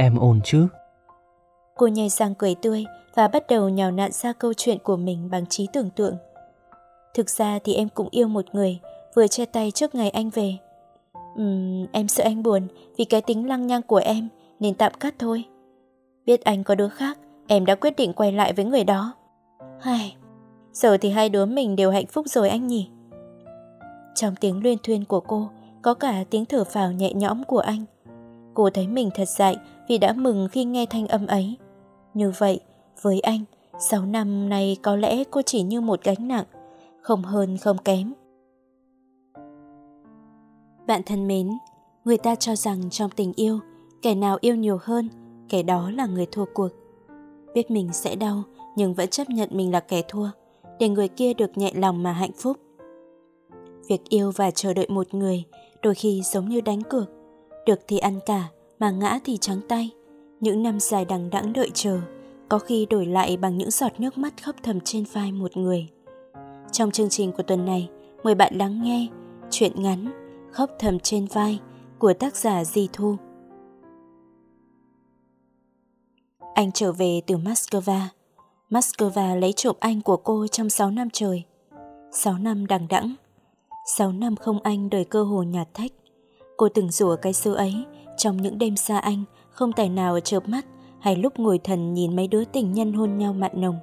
em ổn chứ? Cô nhảy sang cười tươi và bắt đầu nhào nặn ra câu chuyện của mình bằng trí tưởng tượng. Thực ra thì em cũng yêu một người, vừa chia tay trước ngày anh về. Ừm, em sợ anh buồn vì cái tính lăng nhăng của em nên tạm cắt thôi. Biết anh có đứa khác, em đã quyết định quay lại với người đó. Hai, giờ thì hai đứa mình đều hạnh phúc rồi anh nhỉ? Trong tiếng luyên thuyên của cô, có cả tiếng thở phào nhẹ nhõm của anh. Cô thấy mình thật dại vì đã mừng khi nghe thanh âm ấy. Như vậy, với anh, 6 năm nay có lẽ cô chỉ như một gánh nặng, không hơn không kém. Bạn thân mến, người ta cho rằng trong tình yêu, kẻ nào yêu nhiều hơn, kẻ đó là người thua cuộc. Biết mình sẽ đau, nhưng vẫn chấp nhận mình là kẻ thua, để người kia được nhẹ lòng mà hạnh phúc. Việc yêu và chờ đợi một người đôi khi giống như đánh cược, được thì ăn cả, mà ngã thì trắng tay. Những năm dài đằng đẵng đợi chờ, có khi đổi lại bằng những giọt nước mắt khóc thầm trên vai một người. Trong chương trình của tuần này, mời bạn lắng nghe chuyện ngắn Khóc thầm trên vai của tác giả Di Thu. Anh trở về từ Moscow. Moscow lấy trộm anh của cô trong 6 năm trời. 6 năm đằng đẵng. 6 năm không anh đời cơ hồ nhạt thách. Cô từng rủa cái xưa ấy trong những đêm xa anh không tài nào chợp mắt hay lúc ngồi thần nhìn mấy đứa tình nhân hôn nhau mặn nồng.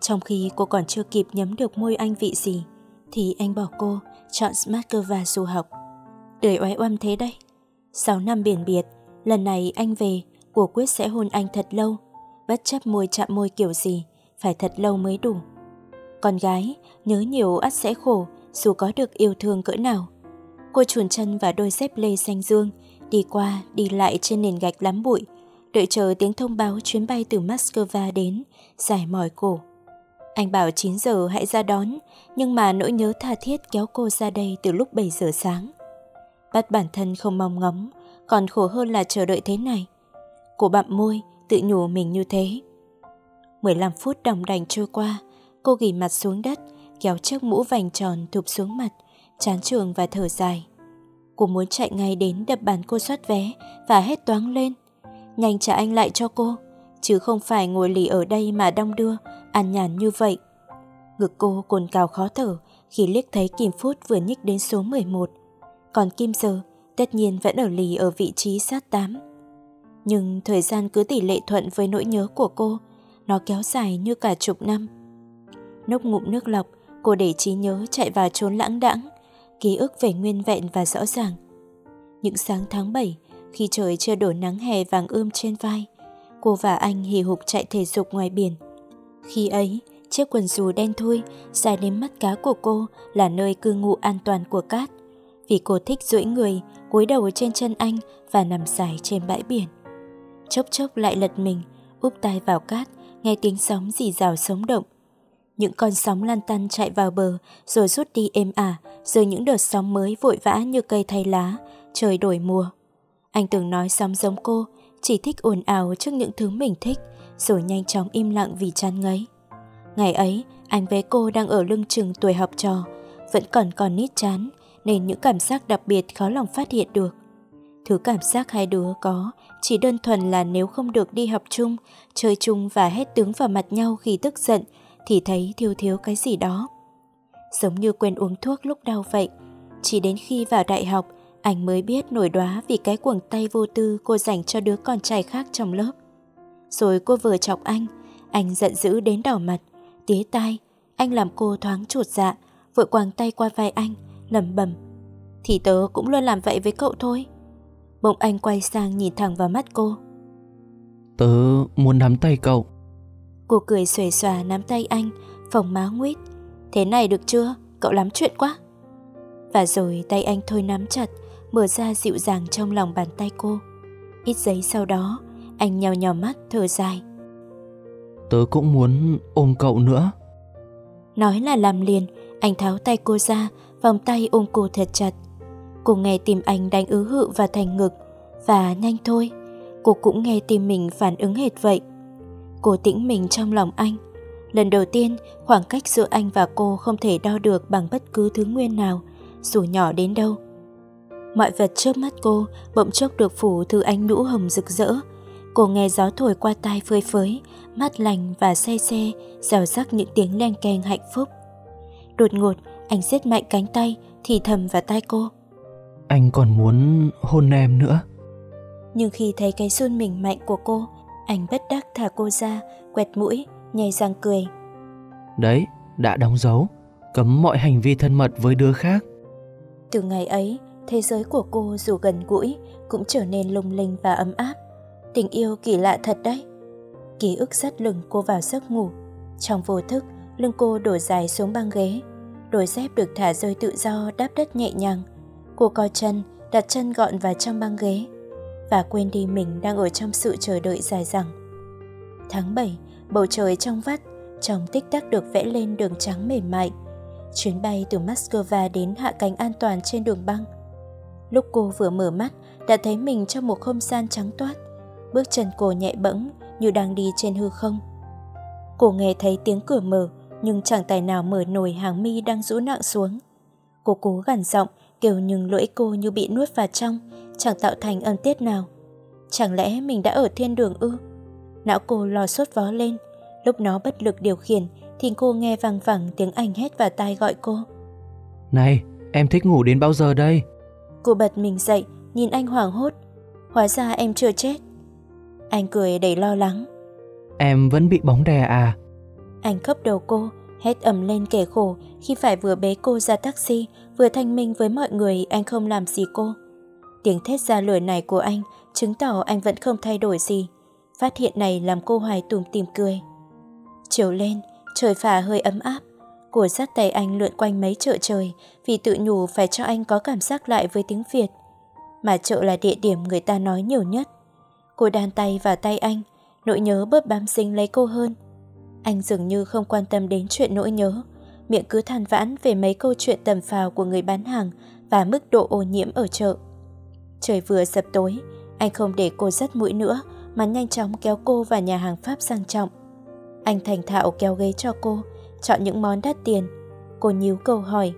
Trong khi cô còn chưa kịp nhấm được môi anh vị gì, thì anh bỏ cô, chọn Moscow du học. Đời oái oăm thế đây. Sáu năm biển biệt, lần này anh về, cô quyết sẽ hôn anh thật lâu, bất chấp môi chạm môi kiểu gì, phải thật lâu mới đủ. Con gái, nhớ nhiều ắt sẽ khổ, dù có được yêu thương cỡ nào. Cô chuồn chân và đôi dép lê xanh dương, đi qua, đi lại trên nền gạch lắm bụi, đợi chờ tiếng thông báo chuyến bay từ Moscow đến, giải mỏi cổ. Anh bảo 9 giờ hãy ra đón, nhưng mà nỗi nhớ tha thiết kéo cô ra đây từ lúc 7 giờ sáng. Bắt bản thân không mong ngóng, còn khổ hơn là chờ đợi thế này. Cô bặm môi, tự nhủ mình như thế. 15 phút đồng đành trôi qua, cô ghi mặt xuống đất, kéo chiếc mũ vành tròn thụp xuống mặt, chán trường và thở dài. Cô muốn chạy ngay đến đập bàn cô soát vé và hét toáng lên. Nhanh trả anh lại cho cô, chứ không phải ngồi lì ở đây mà đong đưa, ăn nhàn như vậy. Ngực cô cồn cào khó thở khi liếc thấy Kim Phút vừa nhích đến số 11. Còn Kim Giờ tất nhiên vẫn ở lì ở vị trí sát 8. Nhưng thời gian cứ tỷ lệ thuận với nỗi nhớ của cô, nó kéo dài như cả chục năm. Nốc ngụm nước lọc, cô để trí nhớ chạy vào trốn lãng đãng, ký ức về nguyên vẹn và rõ ràng. Những sáng tháng 7, khi trời chưa đổ nắng hè vàng ươm trên vai, cô và anh hì hục chạy thể dục ngoài biển. Khi ấy, chiếc quần dù đen thui dài đến mắt cá của cô là nơi cư ngụ an toàn của cát, vì cô thích duỗi người, cúi đầu trên chân anh và nằm dài trên bãi biển. Chốc chốc lại lật mình, úp tai vào cát, nghe tiếng sóng rì rào sống động. Những con sóng lan tăn chạy vào bờ rồi rút đi êm ả, rồi những đợt sóng mới vội vã như cây thay lá, trời đổi mùa. Anh từng nói sóng giống cô, chỉ thích ồn ào trước những thứ mình thích, rồi nhanh chóng im lặng vì chán ngấy. Ngày ấy, anh với cô đang ở lưng chừng tuổi học trò, vẫn còn còn nít chán, nên những cảm giác đặc biệt khó lòng phát hiện được. Thứ cảm giác hai đứa có chỉ đơn thuần là nếu không được đi học chung, chơi chung và hét tướng vào mặt nhau khi tức giận thì thấy thiếu thiếu cái gì đó. Giống như quên uống thuốc lúc đau vậy. Chỉ đến khi vào đại học, anh mới biết nổi đóa vì cái cuồng tay vô tư cô dành cho đứa con trai khác trong lớp. Rồi cô vừa chọc anh, anh giận dữ đến đỏ mặt, tía tai. Anh làm cô thoáng chuột dạ, vội quàng tay qua vai anh, lầm bầm. Thì tớ cũng luôn làm vậy với cậu thôi. Bỗng anh quay sang nhìn thẳng vào mắt cô. Tớ muốn nắm tay cậu. Cô cười xuề xòa nắm tay anh, phồng má nguyết. Thế này được chưa? Cậu lắm chuyện quá. Và rồi tay anh thôi nắm chặt, mở ra dịu dàng trong lòng bàn tay cô. Ít giây sau đó, anh nhào nhào mắt thở dài. Tớ cũng muốn ôm cậu nữa. Nói là làm liền, anh tháo tay cô ra, vòng tay ôm cô thật chặt. Cô nghe tim anh đánh ứ hự và thành ngực, và nhanh thôi, cô cũng nghe tim mình phản ứng hệt vậy. Cô tĩnh mình trong lòng anh. Lần đầu tiên, khoảng cách giữa anh và cô không thể đo được bằng bất cứ thứ nguyên nào, dù nhỏ đến đâu. Mọi vật trước mắt cô bỗng chốc được phủ thứ ánh nhũ hồng rực rỡ, Cô nghe gió thổi qua tai phơi phới, mát lành và xe xe, rào rắc những tiếng len keng hạnh phúc. Đột ngột, anh siết mạnh cánh tay, thì thầm vào tai cô. Anh còn muốn hôn em nữa. Nhưng khi thấy cái run mình mạnh của cô, anh bất đắc thả cô ra, quẹt mũi, nhảy răng cười. Đấy, đã đóng dấu, cấm mọi hành vi thân mật với đứa khác. Từ ngày ấy, thế giới của cô dù gần gũi cũng trở nên lung linh và ấm áp. Tình yêu kỳ lạ thật đấy. Ký ức dắt lưng cô vào giấc ngủ. Trong vô thức, lưng cô đổ dài xuống băng ghế. Đôi dép được thả rơi tự do đáp đất nhẹ nhàng. Cô co chân, đặt chân gọn vào trong băng ghế và quên đi mình đang ở trong sự chờ đợi dài dẳng. Tháng 7, bầu trời trong vắt, trong tích tắc được vẽ lên đường trắng mềm mại. Chuyến bay từ Moscow đến hạ cánh an toàn trên đường băng. Lúc cô vừa mở mắt, đã thấy mình trong một không gian trắng toát. Bước chân cô nhẹ bẫng như đang đi trên hư không. Cô nghe thấy tiếng cửa mở, nhưng chẳng tài nào mở nổi hàng mi đang rũ nặng xuống. Cô cố gằn giọng, kêu nhưng lưỡi cô như bị nuốt vào trong, chẳng tạo thành âm tiết nào. Chẳng lẽ mình đã ở thiên đường ư? Não cô lò sốt vó lên, lúc nó bất lực điều khiển thì cô nghe vang vẳng tiếng anh hét vào tai gọi cô. Này, em thích ngủ đến bao giờ đây? Cô bật mình dậy, nhìn anh hoảng hốt. Hóa ra em chưa chết. Anh cười đầy lo lắng. Em vẫn bị bóng đè à? Anh khấp đầu cô, hét ầm lên kể khổ khi phải vừa bế cô ra taxi, vừa thanh minh với mọi người anh không làm gì cô. Tiếng thét ra lửa này của anh chứng tỏ anh vẫn không thay đổi gì. Phát hiện này làm cô hoài tùm tìm cười. Chiều lên, trời phả hơi ấm áp. Cô dắt tay anh lượn quanh mấy chợ trời vì tự nhủ phải cho anh có cảm giác lại với tiếng Việt. Mà chợ là địa điểm người ta nói nhiều nhất. Cô đan tay vào tay anh, nỗi nhớ bớt bám sinh lấy cô hơn. Anh dường như không quan tâm đến chuyện nỗi nhớ, miệng cứ than vãn về mấy câu chuyện tầm phào của người bán hàng và mức độ ô nhiễm ở chợ. Trời vừa sập tối, anh không để cô dắt mũi nữa mà nhanh chóng kéo cô vào nhà hàng Pháp sang trọng. Anh thành thạo kéo ghế cho cô, chọn những món đắt tiền. Cô nhíu câu hỏi,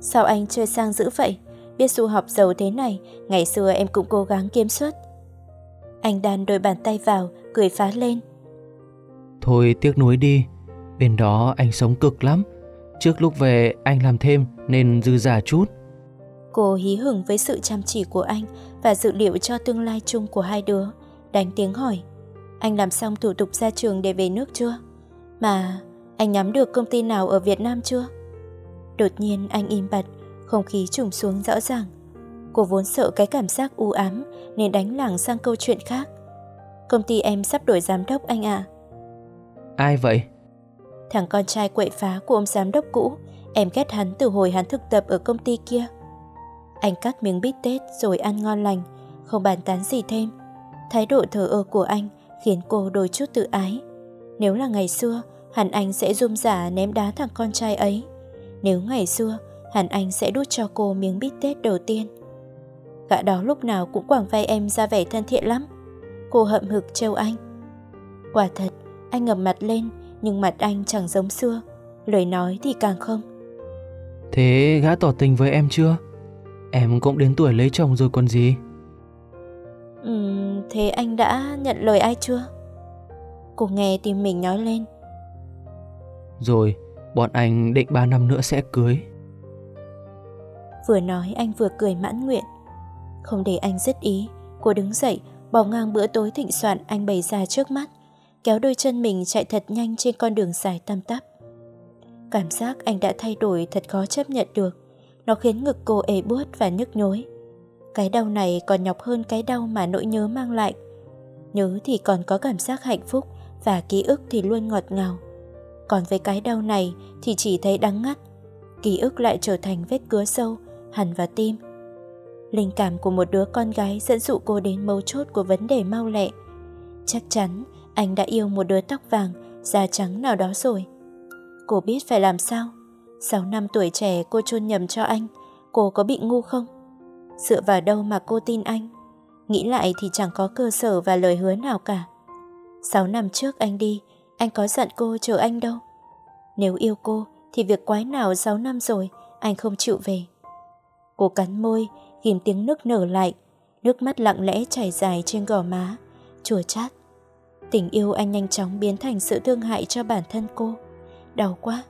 sao anh chơi sang dữ vậy? Biết du học giàu thế này, ngày xưa em cũng cố gắng kiếm suất. Anh đan đôi bàn tay vào, cười phá lên. Thôi tiếc nuối đi, bên đó anh sống cực lắm. Trước lúc về anh làm thêm nên dư giả chút. Cô hí hửng với sự chăm chỉ của anh và dự liệu cho tương lai chung của hai đứa. Đánh tiếng hỏi, anh làm xong thủ tục ra trường để về nước chưa? Mà anh nhắm được công ty nào ở Việt Nam chưa? Đột nhiên anh im bặt, không khí trùng xuống rõ ràng. Cô vốn sợ cái cảm giác u ám nên đánh lảng sang câu chuyện khác. Công ty em sắp đổi giám đốc anh ạ. À. Ai vậy? Thằng con trai quậy phá của ông giám đốc cũ, em ghét hắn từ hồi hắn thực tập ở công ty kia. Anh cắt miếng bít tết rồi ăn ngon lành, không bàn tán gì thêm. Thái độ thờ ơ của anh khiến cô đôi chút tự ái. Nếu là ngày xưa, hẳn anh sẽ rung giả ném đá thằng con trai ấy. Nếu ngày xưa, hẳn anh sẽ đút cho cô miếng bít tết đầu tiên. Gã đó lúc nào cũng quảng vai em ra vẻ thân thiện lắm. Cô hậm hực trêu anh. Quả thật, anh ngầm mặt lên, nhưng mặt anh chẳng giống xưa. Lời nói thì càng không. Thế gã tỏ tình với em chưa? Em cũng đến tuổi lấy chồng rồi còn gì? Ừ, thế anh đã nhận lời ai chưa? Cô nghe tim mình nói lên. Rồi, bọn anh định 3 năm nữa sẽ cưới. Vừa nói anh vừa cười mãn nguyện. Không để anh dứt ý, cô đứng dậy, bỏ ngang bữa tối thịnh soạn anh bày ra trước mắt, kéo đôi chân mình chạy thật nhanh trên con đường dài tăm tắp. Cảm giác anh đã thay đổi thật khó chấp nhận được. Nó khiến ngực cô ế buốt và nhức nhối. Cái đau này còn nhọc hơn cái đau mà nỗi nhớ mang lại. Nhớ thì còn có cảm giác hạnh phúc và ký ức thì luôn ngọt ngào. Còn với cái đau này thì chỉ thấy đắng ngắt. Ký ức lại trở thành vết cứa sâu, hẳn vào tim. Linh cảm của một đứa con gái dẫn dụ cô đến mấu chốt của vấn đề mau lẹ. Chắc chắn anh đã yêu một đứa tóc vàng, da trắng nào đó rồi. Cô biết phải làm sao? 6 năm tuổi trẻ cô chôn nhầm cho anh, cô có bị ngu không? Dựa vào đâu mà cô tin anh? Nghĩ lại thì chẳng có cơ sở và lời hứa nào cả. 6 năm trước anh đi, anh có giận cô chờ anh đâu. Nếu yêu cô thì việc quái nào 6 năm rồi anh không chịu về. Cô cắn môi, ghim tiếng nước nở lại, nước mắt lặng lẽ chảy dài trên gò má, chua chát. Tình yêu anh nhanh chóng biến thành sự thương hại cho bản thân cô. Đau quá.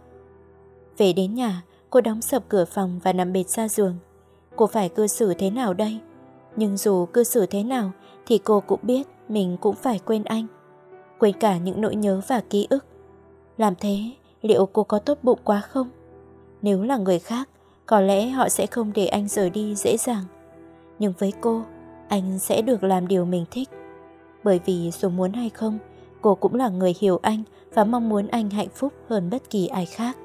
Về đến nhà, cô đóng sập cửa phòng và nằm bệt ra giường. Cô phải cư xử thế nào đây? Nhưng dù cư xử thế nào thì cô cũng biết mình cũng phải quên anh. Quên cả những nỗi nhớ và ký ức. Làm thế, liệu cô có tốt bụng quá không? Nếu là người khác, có lẽ họ sẽ không để anh rời đi dễ dàng. Nhưng với cô, anh sẽ được làm điều mình thích. Bởi vì dù muốn hay không, cô cũng là người hiểu anh và mong muốn anh hạnh phúc hơn bất kỳ ai khác.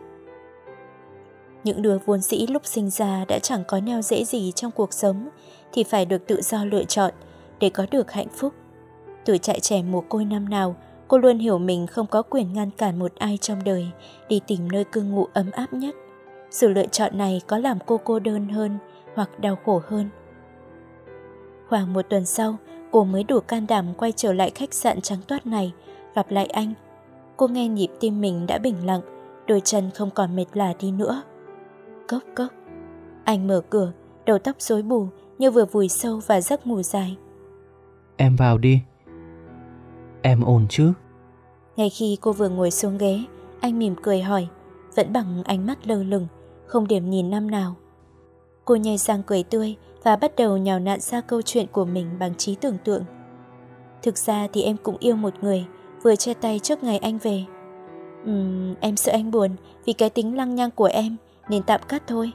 Những đứa vốn sĩ lúc sinh ra đã chẳng có neo dễ gì trong cuộc sống thì phải được tự do lựa chọn để có được hạnh phúc. Tuổi trại trẻ mồ côi năm nào, cô luôn hiểu mình không có quyền ngăn cản một ai trong đời đi tìm nơi cư ngụ ấm áp nhất. Sự lựa chọn này có làm cô cô đơn hơn hoặc đau khổ hơn. Khoảng một tuần sau, cô mới đủ can đảm quay trở lại khách sạn trắng toát này, gặp lại anh. Cô nghe nhịp tim mình đã bình lặng, đôi chân không còn mệt lả đi nữa. Cốc cốc. Anh mở cửa, đầu tóc rối bù như vừa vùi sâu vào giấc ngủ dài. Em vào đi. Em ổn chứ? Ngay khi cô vừa ngồi xuống ghế, anh mỉm cười hỏi, vẫn bằng ánh mắt lơ lửng, không điểm nhìn năm nào. Cô nhảy sang cười tươi và bắt đầu nhào nặn ra câu chuyện của mình bằng trí tưởng tượng. Thực ra thì em cũng yêu một người, vừa chia tay trước ngày anh về. Ừm, em sợ anh buồn vì cái tính lăng nhăng của em nên tạm cắt thôi.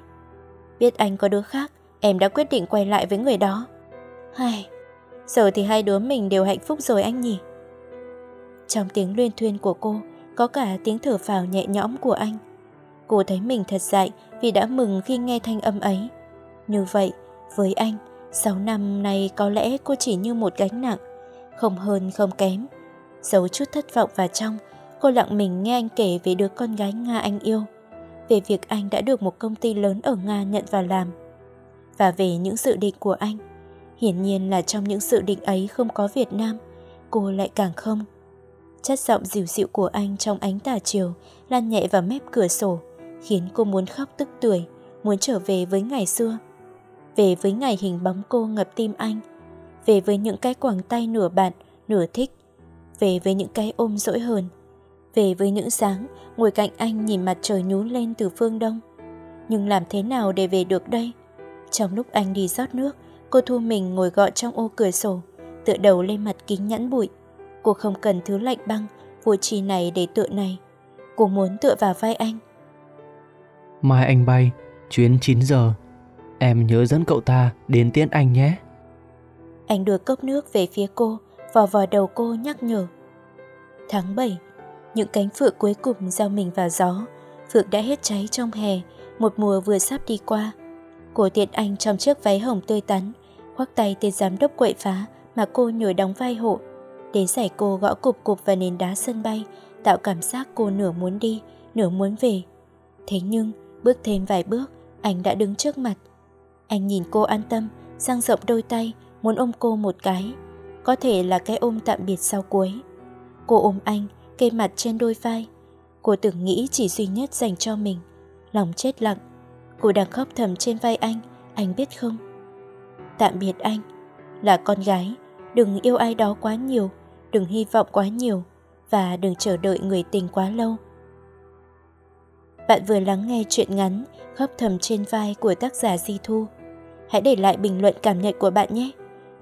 Biết anh có đứa khác, em đã quyết định quay lại với người đó. Hay, giờ thì hai đứa mình đều hạnh phúc rồi anh nhỉ? Trong tiếng luyên thuyên của cô, có cả tiếng thở phào nhẹ nhõm của anh. Cô thấy mình thật dại vì đã mừng khi nghe thanh âm ấy. Như vậy, với anh, 6 năm nay có lẽ cô chỉ như một gánh nặng, không hơn không kém. Giấu chút thất vọng vào trong, cô lặng mình nghe anh kể về đứa con gái Nga anh yêu, về việc anh đã được một công ty lớn ở Nga nhận vào làm, và về những dự định của anh. Hiển nhiên là trong những dự định ấy không có Việt Nam, cô lại càng không. Chất giọng dịu dịu của anh trong ánh tà chiều lan nhẹ vào mép cửa sổ, khiến cô muốn khóc tức tuổi, muốn trở về với ngày xưa. Về với ngày hình bóng cô ngập tim anh, về với những cái quàng tay nửa bạn, nửa thích, về với những cái ôm dỗi hờn, về với những sáng ngồi cạnh anh nhìn mặt trời nhú lên từ phương đông. Nhưng làm thế nào để về được đây? Trong lúc anh đi rót nước, cô thu mình ngồi gọn trong ô cửa sổ, tựa đầu lên mặt kính nhẵn bụi. Cô không cần thứ lạnh băng, vô chi này để tựa này. Cô muốn tựa vào vai anh. Mai anh bay, chuyến 9 giờ. Em nhớ dẫn cậu ta đến tiễn anh nhé. Anh đưa cốc nước về phía cô, vò vò đầu cô nhắc nhở. Tháng 7, những cánh phượng cuối cùng giao mình vào gió. Phượng đã hết cháy trong hè, một mùa vừa sắp đi qua. Cô tiện anh trong chiếc váy hồng tươi tắn, khoác tay tên giám đốc quậy phá mà cô nhồi đóng vai hộ. Đến giải cô gõ cục cục vào nền đá sân bay, tạo cảm giác cô nửa muốn đi, nửa muốn về. Thế nhưng, bước thêm vài bước, anh đã đứng trước mặt. Anh nhìn cô an tâm, dang rộng đôi tay, muốn ôm cô một cái. Có thể là cái ôm tạm biệt sau cuối. Cô ôm anh, kê mặt trên đôi vai. Cô tưởng nghĩ chỉ duy nhất dành cho mình. Lòng chết lặng. Cô đang khóc thầm trên vai anh, anh biết không? Tạm biệt anh. Là con gái, đừng yêu ai đó quá nhiều, đừng hy vọng quá nhiều và đừng chờ đợi người tình quá lâu. Bạn vừa lắng nghe chuyện ngắn Khóc thầm trên vai của tác giả Di Thu. Hãy để lại bình luận cảm nhận của bạn nhé.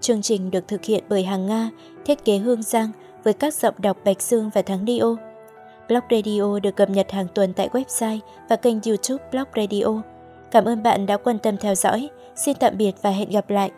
Chương trình được thực hiện bởi Hàng Nga, thiết kế Hương Giang với các giọng đọc Bạch Dương và Thắng Dio. Blog Radio được cập nhật hàng tuần tại website và kênh youtube Blog Radio. Cảm ơn bạn đã quan tâm theo dõi. Xin tạm biệt và hẹn gặp lại.